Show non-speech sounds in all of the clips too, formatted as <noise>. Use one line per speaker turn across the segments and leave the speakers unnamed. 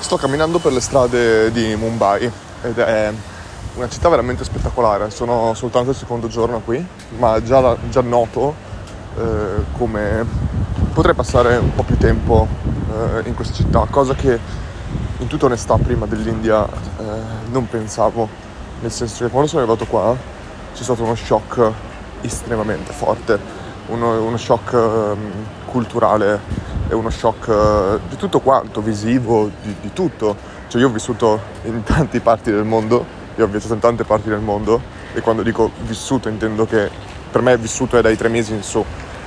Sto camminando per le strade di Mumbai ed è una città veramente spettacolare. Sono soltanto il secondo giorno qui, ma già, già noto eh, come potrei passare un po' più tempo eh, in questa città, cosa che in tutta onestà prima dell'India eh, non pensavo, nel senso che quando sono arrivato qua c'è stato uno shock estremamente forte, uno, uno shock ehm, culturale e uno shock eh, di tutto quanto, visivo, di, di tutto. Cioè io ho vissuto in <laughs> tante parti del mondo, io ho viaggiato in tante parti del mondo e quando dico vissuto intendo che per me vissuto è dai tre mesi in su.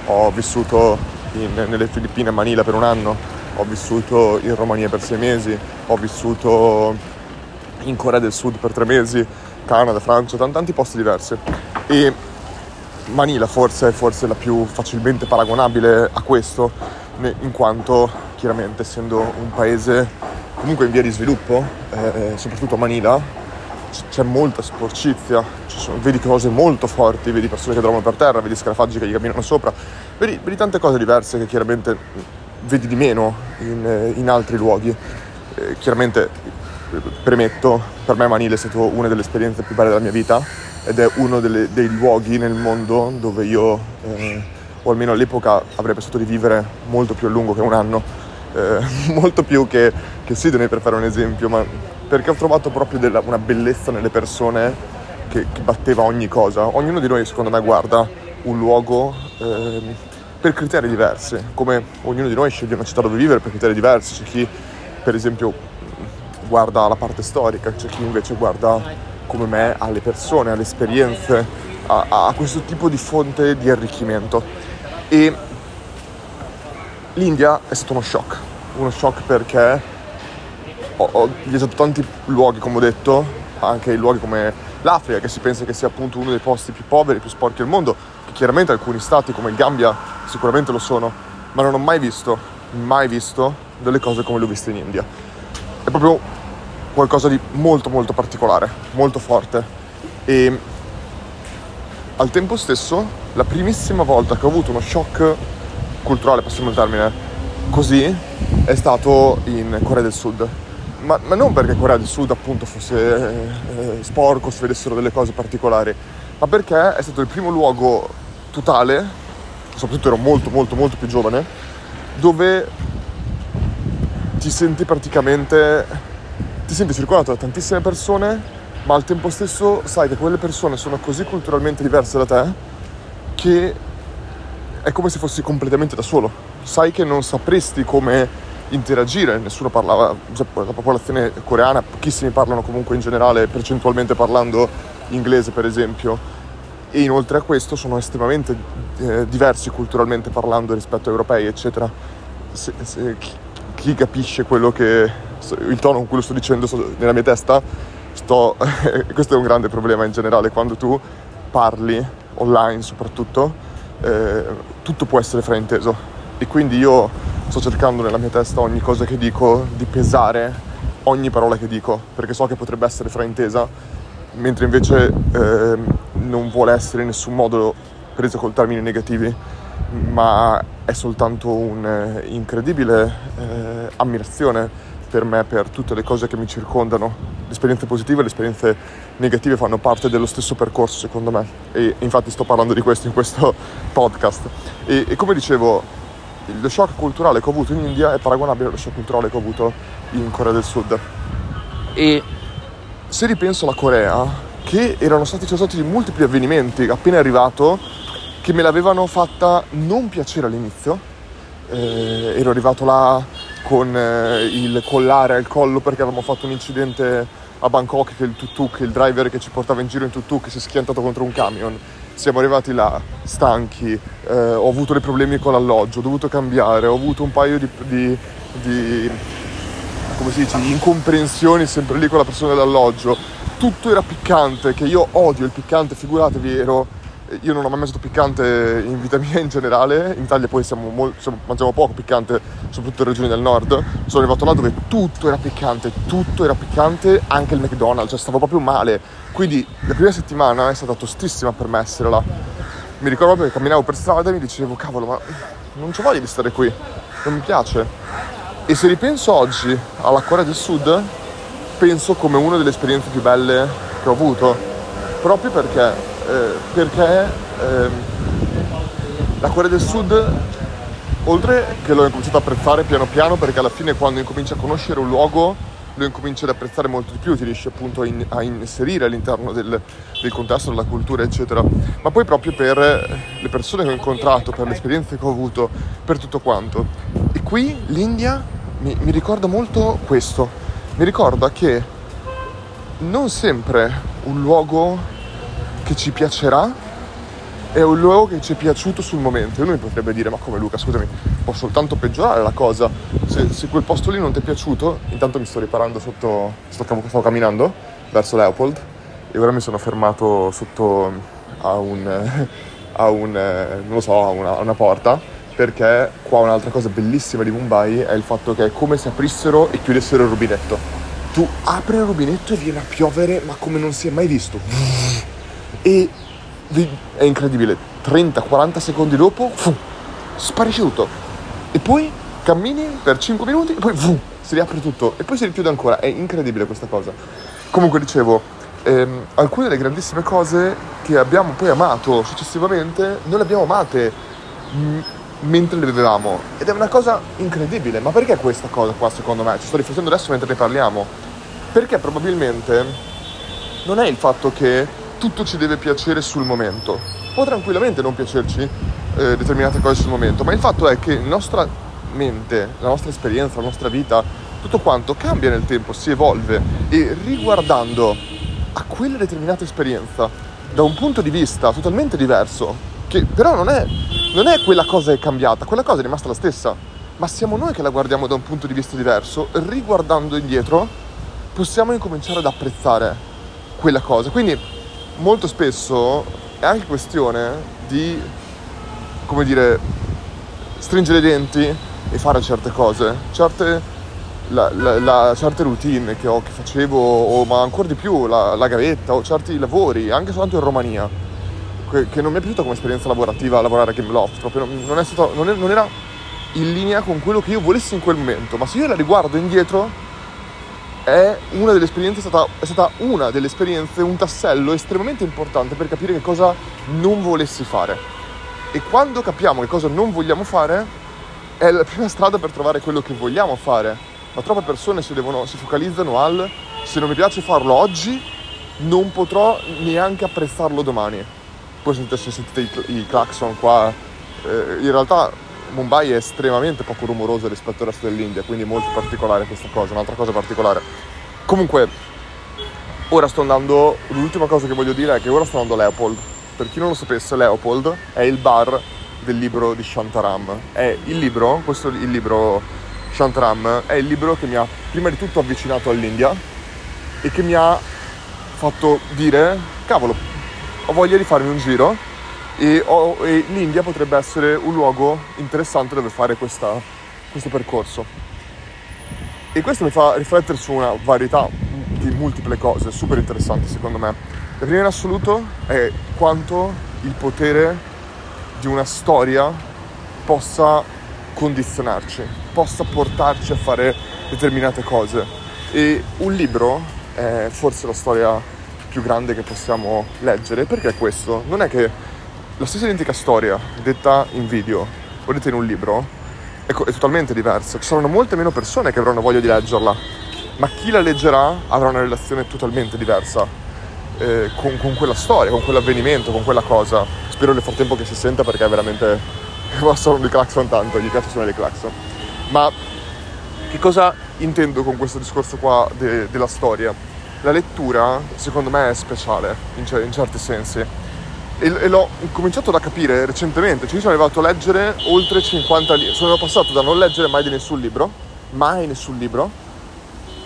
Ho vissuto in, nelle Filippine a Manila per un anno, ho vissuto in Romania per sei mesi, ho vissuto in Corea del Sud per tre mesi, Canada, Francia, t- tanti posti diversi. E Manila forse è forse la più facilmente paragonabile a questo, in quanto chiaramente essendo un paese comunque in via di sviluppo, eh, soprattutto a Manila, c'è molta sporcizia, sono, vedi cose molto forti, vedi persone che dormono per terra, vedi scarafaggi che gli camminano sopra, vedi, vedi tante cose diverse che chiaramente vedi di meno in, in altri luoghi. Eh, chiaramente, premetto, per me Manila è stata una delle esperienze più belle della mia vita ed è uno delle, dei luoghi nel mondo dove io, eh, o almeno all'epoca, avrei pensato di vivere molto più a lungo che un anno, eh, <laughs> molto più che, che Sydney per fare un esempio, ma perché ho trovato proprio della, una bellezza nelle persone che, che, batteva ogni cosa. Ognuno di noi, secondo me, guarda un luogo eh, per criteri diversi, come ognuno di noi sceglie una città dove vivere per criteri diversi. C'è chi, per esempio, guarda la parte storica, c'è chi invece guarda come me alle persone, alle esperienze, a, a questo tipo di fonte di arricchimento. E l'India è stato uno shock, uno shock perché ho, ho viaggiato tanti luoghi, come ho detto, anche luoghi come l'Africa, che si pensa che sia appunto uno dei posti più poveri, più sporchi del mondo, che chiaramente alcuni stati come il Gambia sicuramente lo sono, ma non ho mai visto, mai visto delle cose come le ho viste in India. È proprio qualcosa di molto molto particolare, molto forte e al tempo stesso la primissima volta che ho avuto uno shock culturale, passiamo il termine, così è stato in Corea del Sud. Ma, ma non perché Corea del Sud appunto fosse eh, sporco, si vedessero delle cose particolari, ma perché è stato il primo luogo totale, soprattutto ero molto molto molto più giovane, dove ti senti praticamente, ti senti circolato da tantissime persone, ma al tempo stesso sai che quelle persone sono così culturalmente diverse da te che è come se fossi completamente da solo. Sai che non sapresti come interagire, nessuno parlava, la popolazione coreana, pochissimi parlano comunque in generale, percentualmente parlando inglese per esempio, e inoltre a questo sono estremamente eh, diversi culturalmente parlando rispetto a europei, eccetera. Se, se, chi, chi, capisce quello che il tono con cui lo sto dicendo nella mia testa, sto, <laughs> questo è un grande problema in generale quando tu parli online soprattutto eh, tutto può essere frainteso. E quindi io sto cercando nella mia testa ogni cosa che dico di pesare ogni parola che dico perché so che potrebbe essere fraintesa mentre invece eh, non vuole essere in nessun modo presa con termini negativi ma è soltanto un'incredibile eh, ammirazione per me, per tutte le cose che mi circondano. Le esperienze positive e le esperienze negative fanno parte dello stesso percorso, secondo me. E infatti sto parlando di questo in questo podcast. E, e come dicevo, lo shock culturale che ho avuto in India è paragonabile allo shock culturale che ho avuto in Corea del Sud. E se ripenso alla Corea, che erano stati, ci sono stati multipli avvenimenti appena arrivato che me l'avevano fatta non piacere all'inizio. Eh, ero arrivato là con eh, il collare al collo perché avevamo fatto un incidente a Bangkok che il tuk-tuk, il driver che ci portava in giro in tuk-tuk si è schiantato contro un camion. Siamo arrivati là, stanchi, eh, ho avuto dei problemi con l'alloggio, ho dovuto cambiare, ho avuto un paio di, di, di come si dice, incomprensioni sempre lì con la persona dell'alloggio. Tutto era piccante, che io odio il piccante, figuratevi, ero io non ho mai mangiato piccante in vita mia in generale, in Italia poi siamo molto, siamo, mangiamo poco piccante, soprattutto in regioni del nord. Sono arrivato là dove tutto era piccante, tutto era piccante, anche il McDonald's, cioè stavo proprio male. Quindi la prima settimana è stata tostissima per me essere là. Mi ricordo che camminavo per strada e mi dicevo, cavolo, ma non c'ho voglia di stare qui, non mi piace. E se ripenso oggi alla Corea del Sud, penso come una delle esperienze più belle che ho avuto, proprio perché, eh, perché eh, la Corea del Sud, oltre che l'ho incominciato ad apprezzare piano piano, perché alla fine quando incominci a conoscere un luogo lo incominci ad apprezzare molto di più, ti riesci appunto a, in, a inserire all'interno del, del, contesto, della cultura, eccetera. Ma poi proprio per le persone che ho incontrato, per le esperienze che ho avuto, per tutto quanto. E qui l'India mi, mi ricorda molto questo, mi ricorda che non sempre un luogo che ci piacerà è un luogo che ci è piaciuto sul momento. E mi potrebbe dire, ma come Luca, scusami, può soltanto peggiorare la cosa. Se, se quel posto lì non ti è piaciuto, intanto mi sto riparando sotto, sto, stavo camminando verso Leopold e ora mi sono fermato sotto a un, <laughs> a un non lo so, a una, a una porta perché qua un'altra cosa bellissima di Mumbai è il fatto che è come se aprissero e chiudessero il rubinetto. Tu apri il rubinetto e viene a piovere, ma come non si è mai visto. E è incredibile, 30-40 secondi dopo, fu, sparisce tutto. E poi cammini per 5 minuti e poi fu, si riapre tutto e poi si richiude ancora. È incredibile questa cosa. Comunque dicevo, ehm, alcune delle grandissime cose che abbiamo poi amato successivamente, non le abbiamo amate m- mentre le vivevamo. Ed è una cosa incredibile. Ma perché questa cosa qua secondo me? Ci sto riflettendo adesso mentre ne parliamo. Perché probabilmente non è il fatto che tutto ci deve piacere sul momento. Può tranquillamente non piacerci eh, determinate cose sul momento, ma il fatto è che la nostra mente, la nostra esperienza, la nostra vita, tutto quanto cambia nel tempo, si evolve e riguardando a quella determinata esperienza da un punto di vista totalmente diverso, che però non è, non è quella cosa che è cambiata, quella cosa è rimasta la stessa, ma siamo noi che la guardiamo da un punto di vista diverso, riguardando indietro possiamo incominciare ad apprezzare quella cosa. Quindi molto spesso è anche questione di, come dire, stringere i denti e fare certe cose, certe, la, la, la, certe routine che, ho, che facevo, o, ma ancora di più la, gavetta o certi lavori, anche soltanto in Romania, che, che non mi è piaciuta come esperienza lavorativa lavorare a Gameloft, proprio non, non, stato, non, è, non era in linea con quello che io volessi in quel momento, ma se io la riguardo indietro è una delle esperienze, è stata, è stata una delle esperienze, un tassello estremamente importante per capire che cosa non volessi fare. E quando capiamo che cosa non vogliamo fare, è la prima strada per trovare quello che vogliamo fare. Ma troppe persone si, devono, si focalizzano al se non mi piace farlo oggi, non potrò neanche apprezzarlo domani. Poi sentite, se sentite i, i clacson qua, eh, in realtà Mumbai è estremamente poco rumoroso rispetto al resto dell'India, quindi molto particolare questa cosa, un'altra cosa particolare. Comunque, ora sto andando, l'ultima cosa che voglio dire è che ora sto andando a Leopold. Per chi non lo sapesse, Leopold è il bar del libro di Shantaram. È il libro, questo il libro Shantaram, è il libro che mi ha prima di tutto avvicinato all'India e che mi ha fatto dire, cavolo, ho voglia di farmi un giro e, ho, e l'India potrebbe essere un luogo interessante dove fare questa, questo percorso. E questo mi fa riflettere su una varietà di multiple cose super interessanti secondo me. La prima in assoluto è quanto il potere di una storia possa condizionarci, possa portarci a fare determinate cose. E un libro è forse la storia più grande che possiamo leggere. Perché questo? Non è che la stessa identica storia detta in video o detta in un libro è, è totalmente diversa. Ci saranno molte meno persone che avranno voglia di leggerla, ma chi la leggerà avrà una relazione totalmente diversa eh, con, con, quella storia, con quell'avvenimento, con quella cosa. Spero nel frattempo che si senta perché è veramente... <laughs> sono di clacson tanto, gli piace suonare i clacson. Ma che cosa intendo con questo discorso qua de, della storia? La lettura, secondo me, è speciale in, in certi sensi e, e l'ho cominciato da capire recentemente, cioè io sono arrivato a leggere oltre 50 libri, sono passato da non leggere mai di nessun libro, mai nessun libro,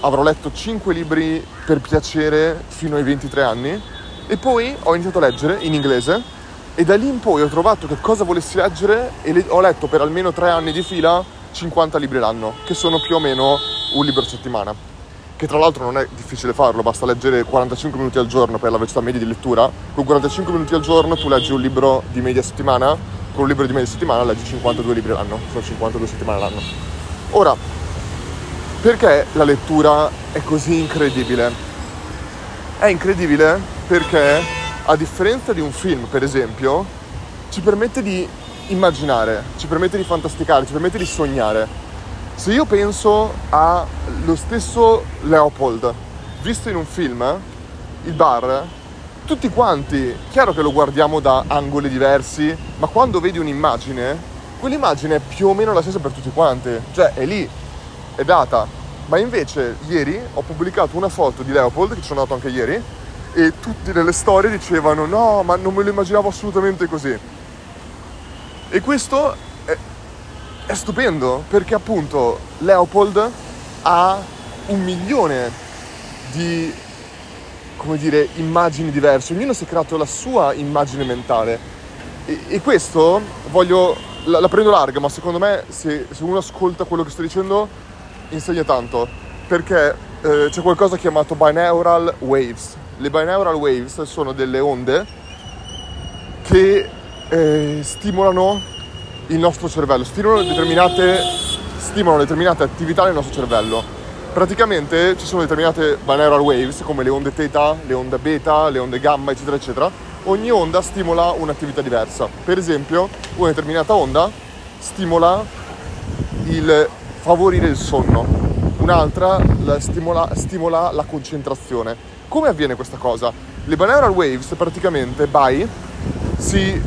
avrò letto 5 libri per piacere fino ai 23 anni e poi ho iniziato a leggere in inglese e da lì in poi ho trovato che cosa volessi leggere e le, ho letto per almeno 3 anni di fila 50 libri l'anno, che sono più o meno un libro a settimana che tra l'altro non è difficile farlo, basta leggere 45 minuti al giorno per la velocità media di lettura. Con 45 minuti al giorno tu leggi un libro di media settimana, con un libro di media settimana leggi 52 libri l'anno, sono 52 settimane l'anno. Ora, Perché la lettura è così incredibile? È incredibile perché, a differenza di un film, per esempio, ci permette di immaginare, ci permette di fantasticare, ci permette di sognare. Se io penso allo stesso Leopold visto in un film, il bar, tutti quanti, chiaro che lo guardiamo da angoli diversi, ma quando vedi un'immagine, quell'immagine è più o meno la stessa per tutti quanti, cioè è lì, è data. Ma invece ieri ho pubblicato una foto di Leopold, che ci sono andato anche ieri, e tutti nelle storie dicevano no, ma non me lo immaginavo assolutamente così. E questo è, stupendo, perché appunto Leopold ha un milione di, come dire, immagini diverse, ognuno si è creato la sua immagine mentale. E, e questo voglio la, la, prendo larga, ma secondo me se, se, uno ascolta quello che sto dicendo insegna tanto, perché eh, c'è qualcosa chiamato binaural waves. Le binaural waves sono delle onde che eh, stimolano il nostro cervello, stimolano determinate, stimolano determinate attività nel nostro cervello. Praticamente ci sono determinate binaural waves come le onde θ, le onde beta, le onde gamma, eccetera, eccetera, ogni onda stimola un'attività diversa. Per esempio, una determinata onda stimola il favorire il sonno, un'altra la stimola, stimola, la concentrazione. Come avviene questa cosa? Le binaural waves praticamente by si,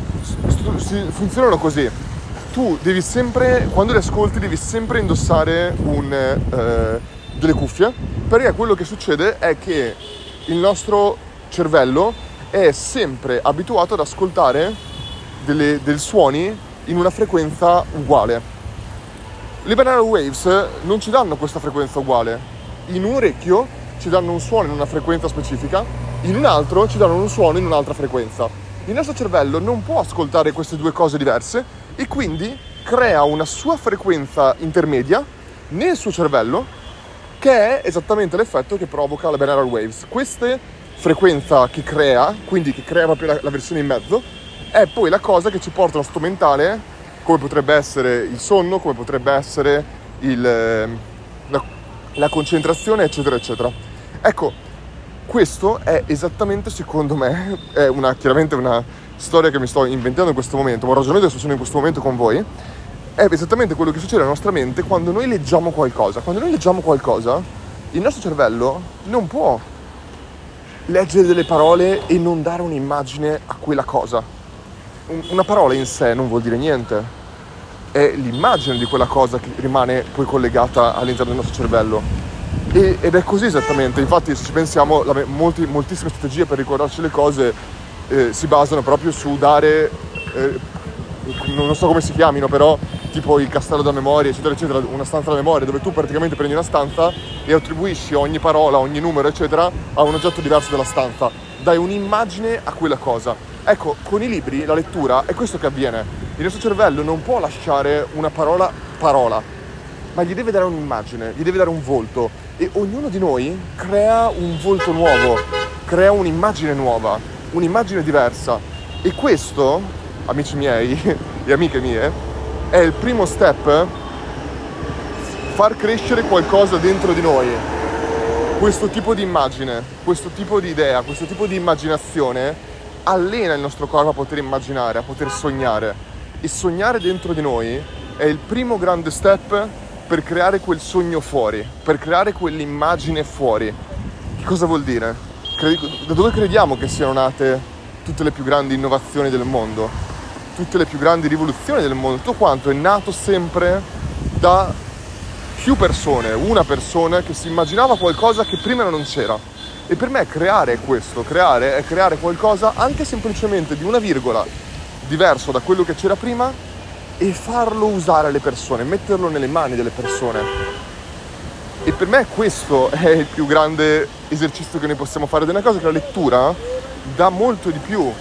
si funzionano così. Tu devi sempre, quando le ascolti, devi sempre indossare un, eh, delle cuffie, perché quello che succede è che il nostro cervello è sempre abituato ad ascoltare delle, dei suoni in una frequenza uguale. Le banana waves non ci danno questa frequenza uguale. In un orecchio ci danno un suono in una frequenza specifica, in un altro ci danno un suono in un'altra frequenza. Il nostro cervello non può ascoltare queste due cose diverse e quindi crea una sua frequenza intermedia nel suo cervello che è esattamente l'effetto che provoca la binaural waves. Queste frequenza che crea, quindi che crea proprio la, la versione in mezzo, è poi la cosa che ci porta allo strumentale, come potrebbe essere il sonno, come potrebbe essere il, ehm, la, la concentrazione, eccetera, eccetera. Ecco, questo è esattamente, secondo me, è una, chiaramente una storia che mi sto inventando in questo momento, ma ho ragionato adesso sono in questo momento con voi, è esattamente quello che succede nella nostra mente quando noi leggiamo qualcosa. Quando noi leggiamo qualcosa, il nostro cervello non può leggere delle parole e non dare un'immagine a quella cosa. Una parola in sé non vuol dire niente, è l'immagine di quella cosa che rimane poi collegata all'interno del nostro cervello. E, ed è così esattamente, infatti se ci pensiamo, la, molti, moltissime strategie per ricordarci le cose eh, si basano proprio su dare, eh, non so come si chiamino, però tipo il castello da memoria, eccetera, eccetera, una stanza da memoria, dove tu praticamente prendi una stanza e attribuisci ogni parola, ogni numero, eccetera, a un oggetto diverso della stanza. Dai un'immagine a quella cosa. Ecco, con i libri, la lettura, è questo che avviene. Il nostro cervello non può lasciare una parola parola, ma gli deve dare un'immagine, gli deve dare un volto. E ognuno di noi crea un volto nuovo, crea un'immagine nuova, un'immagine diversa. E questo, amici miei <laughs> e amiche mie, è il primo step far crescere qualcosa dentro di noi. Questo tipo di immagine, questo tipo di idea, questo tipo di immaginazione allena il nostro corpo a poter immaginare, a poter sognare. E sognare dentro di noi è il primo grande step per creare quel sogno fuori, per creare quell'immagine fuori. Che cosa vuol dire? Da dove crediamo che siano nate tutte le più grandi innovazioni del mondo? tutte le più grandi rivoluzioni del mondo, tutto quanto è nato sempre da più persone, una persona che si immaginava qualcosa che prima non c'era. E per me creare questo, creare è creare qualcosa anche semplicemente di una virgola diverso da quello che c'era prima e farlo usare alle persone, metterlo nelle mani delle persone. E per me questo è il più grande esercizio che noi possiamo fare ed è una cosa che la lettura dà molto di più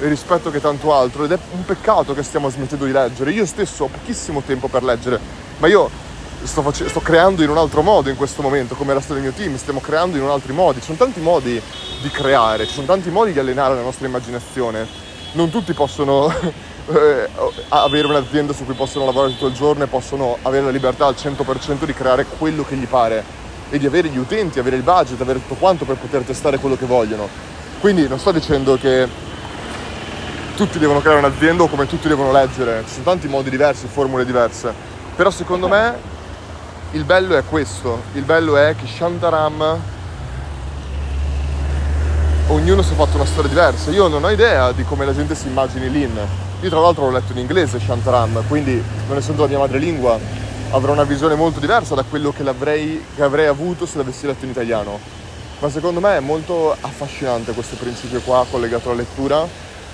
rispetto che tanto altro ed è un peccato che stiamo smettendo di leggere. Io stesso ho pochissimo tempo per leggere, ma io sto, face- sto creando in un altro modo in questo momento, come il resto del mio team, stiamo creando in un altri modi. Ci sono tanti modi di creare, ci sono tanti modi di allenare la nostra immaginazione. Non tutti possono <laughs> eh, avere un'azienda su cui possono lavorare tutto il giorno e possono avere la libertà al 100% di creare quello che gli pare e di avere gli utenti, avere il budget, avere tutto quanto per poter testare quello che vogliono. Quindi non sto dicendo che tutti devono creare un'azienda o come tutti devono leggere, ci sono tanti modi diversi, formule diverse, però secondo me il bello è questo, il bello è che Shantaram ognuno si è fatto una storia diversa. Io non ho idea di come la gente si immagini Lin. Io tra l'altro l'ho letto in inglese Shantaram, quindi non essendo la mia madrelingua avrò una visione molto diversa da quello che, che avrei avuto se l'avessi letto in italiano. Ma secondo me è molto affascinante questo principio qua collegato alla lettura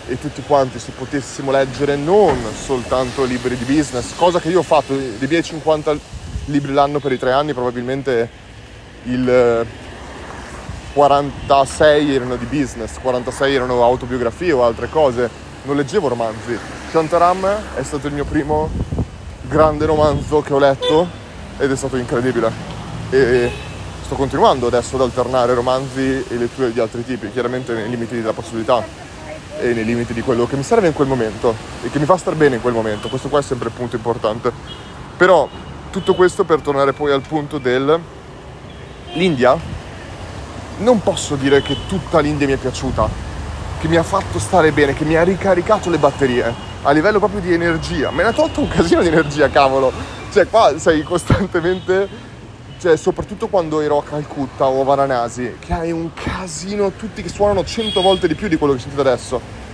e tutti quanti se potessimo leggere non soltanto libri di business, cosa che io ho fatto, dei miei 50 libri l'anno per i tre anni, probabilmente il 46 erano di business, 46 erano autobiografie o altre cose, non leggevo romanzi. Shantaram è stato il mio primo grande romanzo che ho letto ed è stato incredibile. E sto continuando adesso ad alternare romanzi e letture di altri tipi, chiaramente nei limiti della possibilità e nei limiti di quello che mi serve in quel momento e che mi fa star bene in quel momento. Questo qua è sempre il punto importante. Però tutto questo per tornare poi al punto del l'India. Non posso dire che tutta l'India mi è piaciuta, che mi ha fatto stare bene, che mi ha ricaricato le batterie a livello proprio di energia. Me ne ha tolto un casino di energia, cavolo. Cioè, qua sei costantemente cioè, soprattutto quando ero a Calcutta o a Varanasi, che hai un casino, tutti che suonano cento volte di più di quello che sentite adesso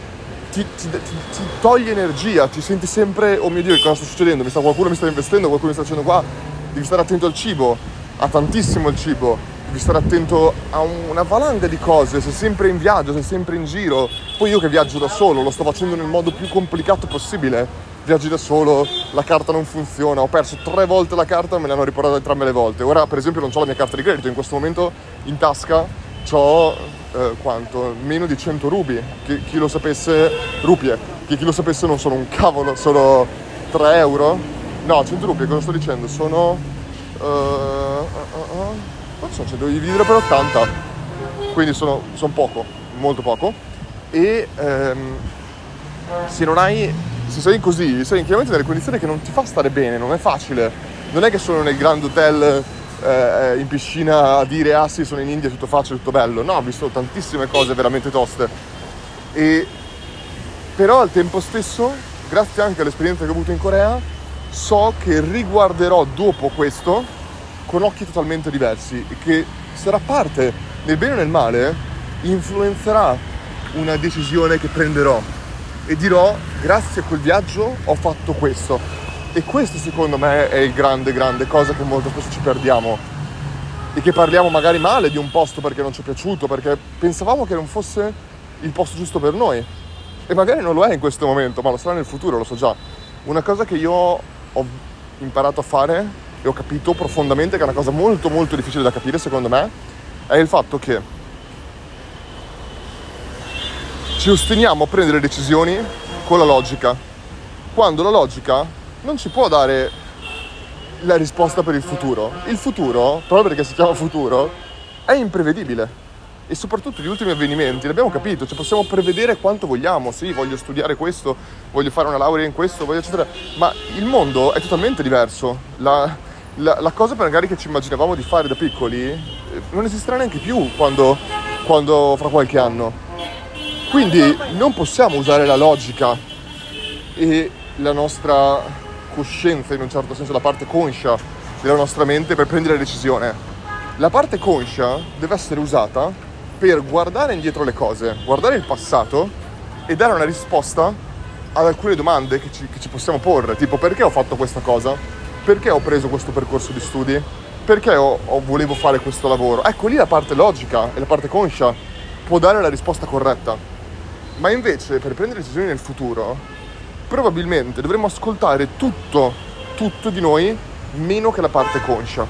ti, ti, ti, ti, toglie energia, ti senti sempre, oh mio Dio, cosa sta succedendo? Mi sta, qualcuno mi sta investendo, qualcuno mi sta facendo qua. Devi stare attento al cibo, a tantissimo il cibo, devi stare attento a una valanga di cose, sei sempre in viaggio, sei sempre in giro. Poi io che viaggio da solo, lo sto facendo nel modo più complicato possibile. Viaggi da solo, la carta non funziona, ho perso tre volte la carta, me l'hanno riportata entrambe le volte. Ora, per esempio, non ho la mia carta di credito, in questo momento in tasca ho eh, quanto? Meno di 100 rubi. Chi, chi, lo sapesse, rupie, che chi lo sapesse non sono un cavolo, sono 3 euro. No, 100 rupie, cosa sto dicendo? Sono... Uh, uh, uh, non so, 100, dividere per 80. Quindi sono, sono poco, molto poco. E um, se non hai... Se sei così, sei chiaramente nelle condizioni che non ti fa stare bene, non è facile. Non è che sono nel grand hotel eh, in piscina a dire ah sì sono in India, tutto facile, tutto bello. No, ho visto tantissime cose veramente toste. E però al tempo stesso, grazie anche all'esperienza che ho avuto in Corea, so che riguarderò dopo questo con occhi totalmente diversi e che sarà parte, nel bene o nel male, influenzerà una decisione che prenderò e dirò grazie a quel viaggio ho fatto questo e questo secondo me è il grande, grande cosa che molto spesso ci perdiamo. E che parliamo magari male di un posto perché non ci è piaciuto, perché pensavamo che non fosse il posto giusto per noi. E magari non lo è in questo momento, ma lo sarà nel futuro, lo so già. Una cosa che io ho imparato a fare e ho capito profondamente, che è una cosa molto molto difficile da capire secondo me, è il fatto che ci ostiniamo a prendere decisioni con la logica, quando la logica non ci può dare la risposta per il futuro. Il futuro, proprio perché si chiama futuro, è imprevedibile. E soprattutto gli ultimi avvenimenti, l'abbiamo capito, cioè possiamo prevedere quanto vogliamo, sì, voglio studiare questo, voglio fare una laurea in questo, voglio eccetera, ma il mondo è totalmente diverso. La, la, la cosa magari che ci immaginavamo di fare da piccoli eh, non esisterà neanche più quando, quando fra qualche anno. Quindi non possiamo usare la logica e la nostra coscienza, in un certo senso la parte conscia della nostra mente per prendere la decisione. La parte conscia deve essere usata per guardare indietro le cose, guardare il passato e dare una risposta ad alcune domande che ci, che ci possiamo porre, tipo perché ho fatto questa cosa? Perché ho preso questo percorso di studi? Perché ho, ho, volevo fare questo lavoro? Ecco lì la parte logica e la parte conscia può dare la risposta corretta. Ma invece per prendere decisioni nel futuro probabilmente dovremmo ascoltare tutto, tutto di noi, meno che la parte conscia.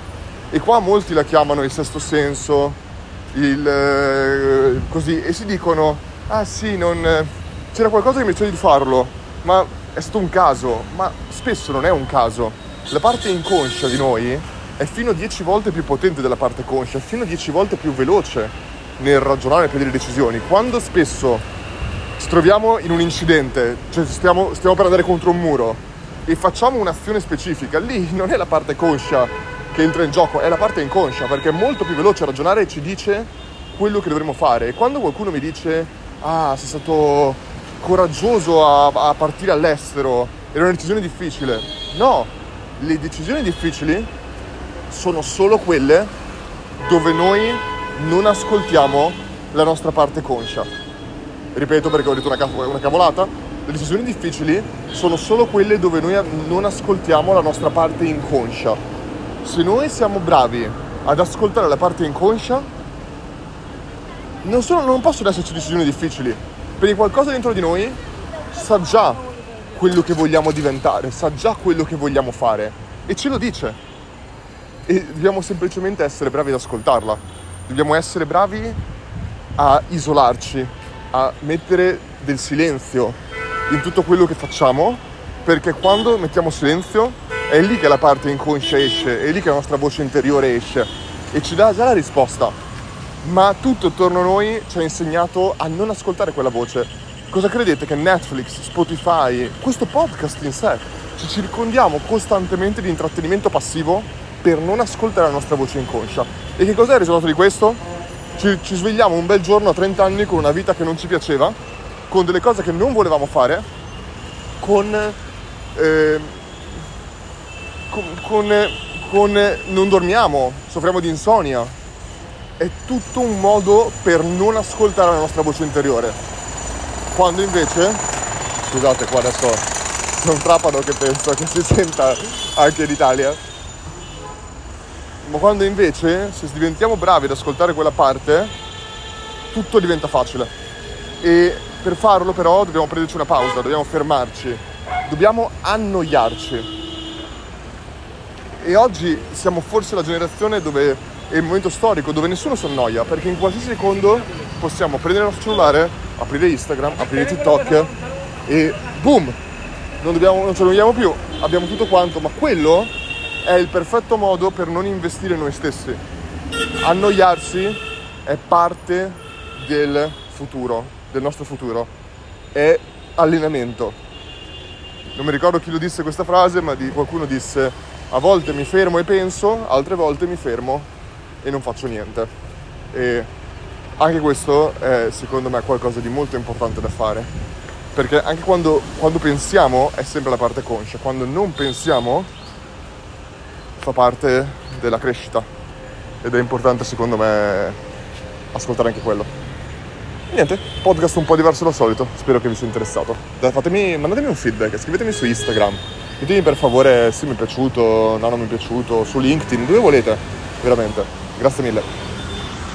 E qua molti la chiamano il sesto senso, il, eh, così, e si dicono, ah sì, non, c'era qualcosa che mi diceva di farlo, ma è stato un caso, ma spesso non è un caso. La parte inconscia di noi è fino a 10 volte più potente della parte conscia, è fino a 10 volte più veloce nel ragionare e prendere decisioni. Quando spesso ci troviamo in un incidente, cioè stiamo, stiamo per andare contro un muro e facciamo un'azione specifica, lì non è la parte conscia che entra in gioco, è la parte inconscia, perché è molto più veloce ragionare e ci dice quello che dovremmo fare. E quando qualcuno mi dice, ah, sei stato coraggioso a, a partire all'estero, era una decisione difficile. No, le decisioni difficili sono solo quelle dove noi non ascoltiamo la nostra parte conscia. Ripeto perché ho detto una, una cavolata, le decisioni difficili sono solo quelle dove noi non ascoltiamo la nostra parte inconscia se noi siamo bravi ad ascoltare la parte inconscia, non, sono, non possono esserci decisioni difficili, perché qualcosa dentro di noi sa già quello che vogliamo diventare, sa già quello che vogliamo fare e ce lo dice. E dobbiamo semplicemente essere bravi ad ascoltarla, dobbiamo essere bravi a isolarci, a mettere del silenzio in tutto quello che facciamo, perché quando mettiamo silenzio è lì che la parte inconscia esce, è lì che la nostra voce interiore esce e ci dà già la risposta. Ma tutto attorno a noi ci ha insegnato a non ascoltare quella voce. Cosa credete che Netflix, Spotify, questo podcast in sé, ci circondiamo costantemente di intrattenimento passivo per non ascoltare la nostra voce inconscia? E che cos'è il risultato di questo? Ci, ci svegliamo un bel giorno a 30 anni con una vita che non ci piaceva, con delle cose che non volevamo fare, con... Eh, con, con, con non dormiamo, soffriamo di insonnia. È tutto un modo per non ascoltare la nostra voce interiore. Quando invece, scusate qua adesso un trapano che penso che si senta anche in Italia, ma quando invece se diventiamo bravi ad ascoltare quella parte, tutto diventa facile. E per farlo però dobbiamo prenderci una pausa, dobbiamo fermarci, dobbiamo annoiarci. E oggi siamo forse la generazione dove è il momento storico dove nessuno si annoia perché in qualsiasi secondo possiamo prendere il nostro cellulare, aprire Instagram, aprire TikTok e boom! Non, dobbiamo, non ci annoiamo più, abbiamo tutto quanto, ma quello è il perfetto modo per non investire in noi stessi. Annoiarsi è parte del futuro, del nostro futuro, è allenamento. Non mi ricordo chi lo disse questa frase, ma di, qualcuno disse a volte mi fermo e penso, altre volte mi fermo e non faccio niente. E anche questo è secondo me qualcosa di molto importante da fare. Perché anche quando, quando pensiamo è sempre la parte conscia, quando non pensiamo fa parte della crescita. Ed è importante secondo me ascoltare anche quello. Niente, podcast un po' diverso dal solito, spero che vi sia interessato. Fatemi, mandatemi un feedback, scrivetemi su Instagram Ditemi per favore se mi è piaciuto, no non mi è piaciuto, su LinkedIn, dove volete, veramente. Grazie mille.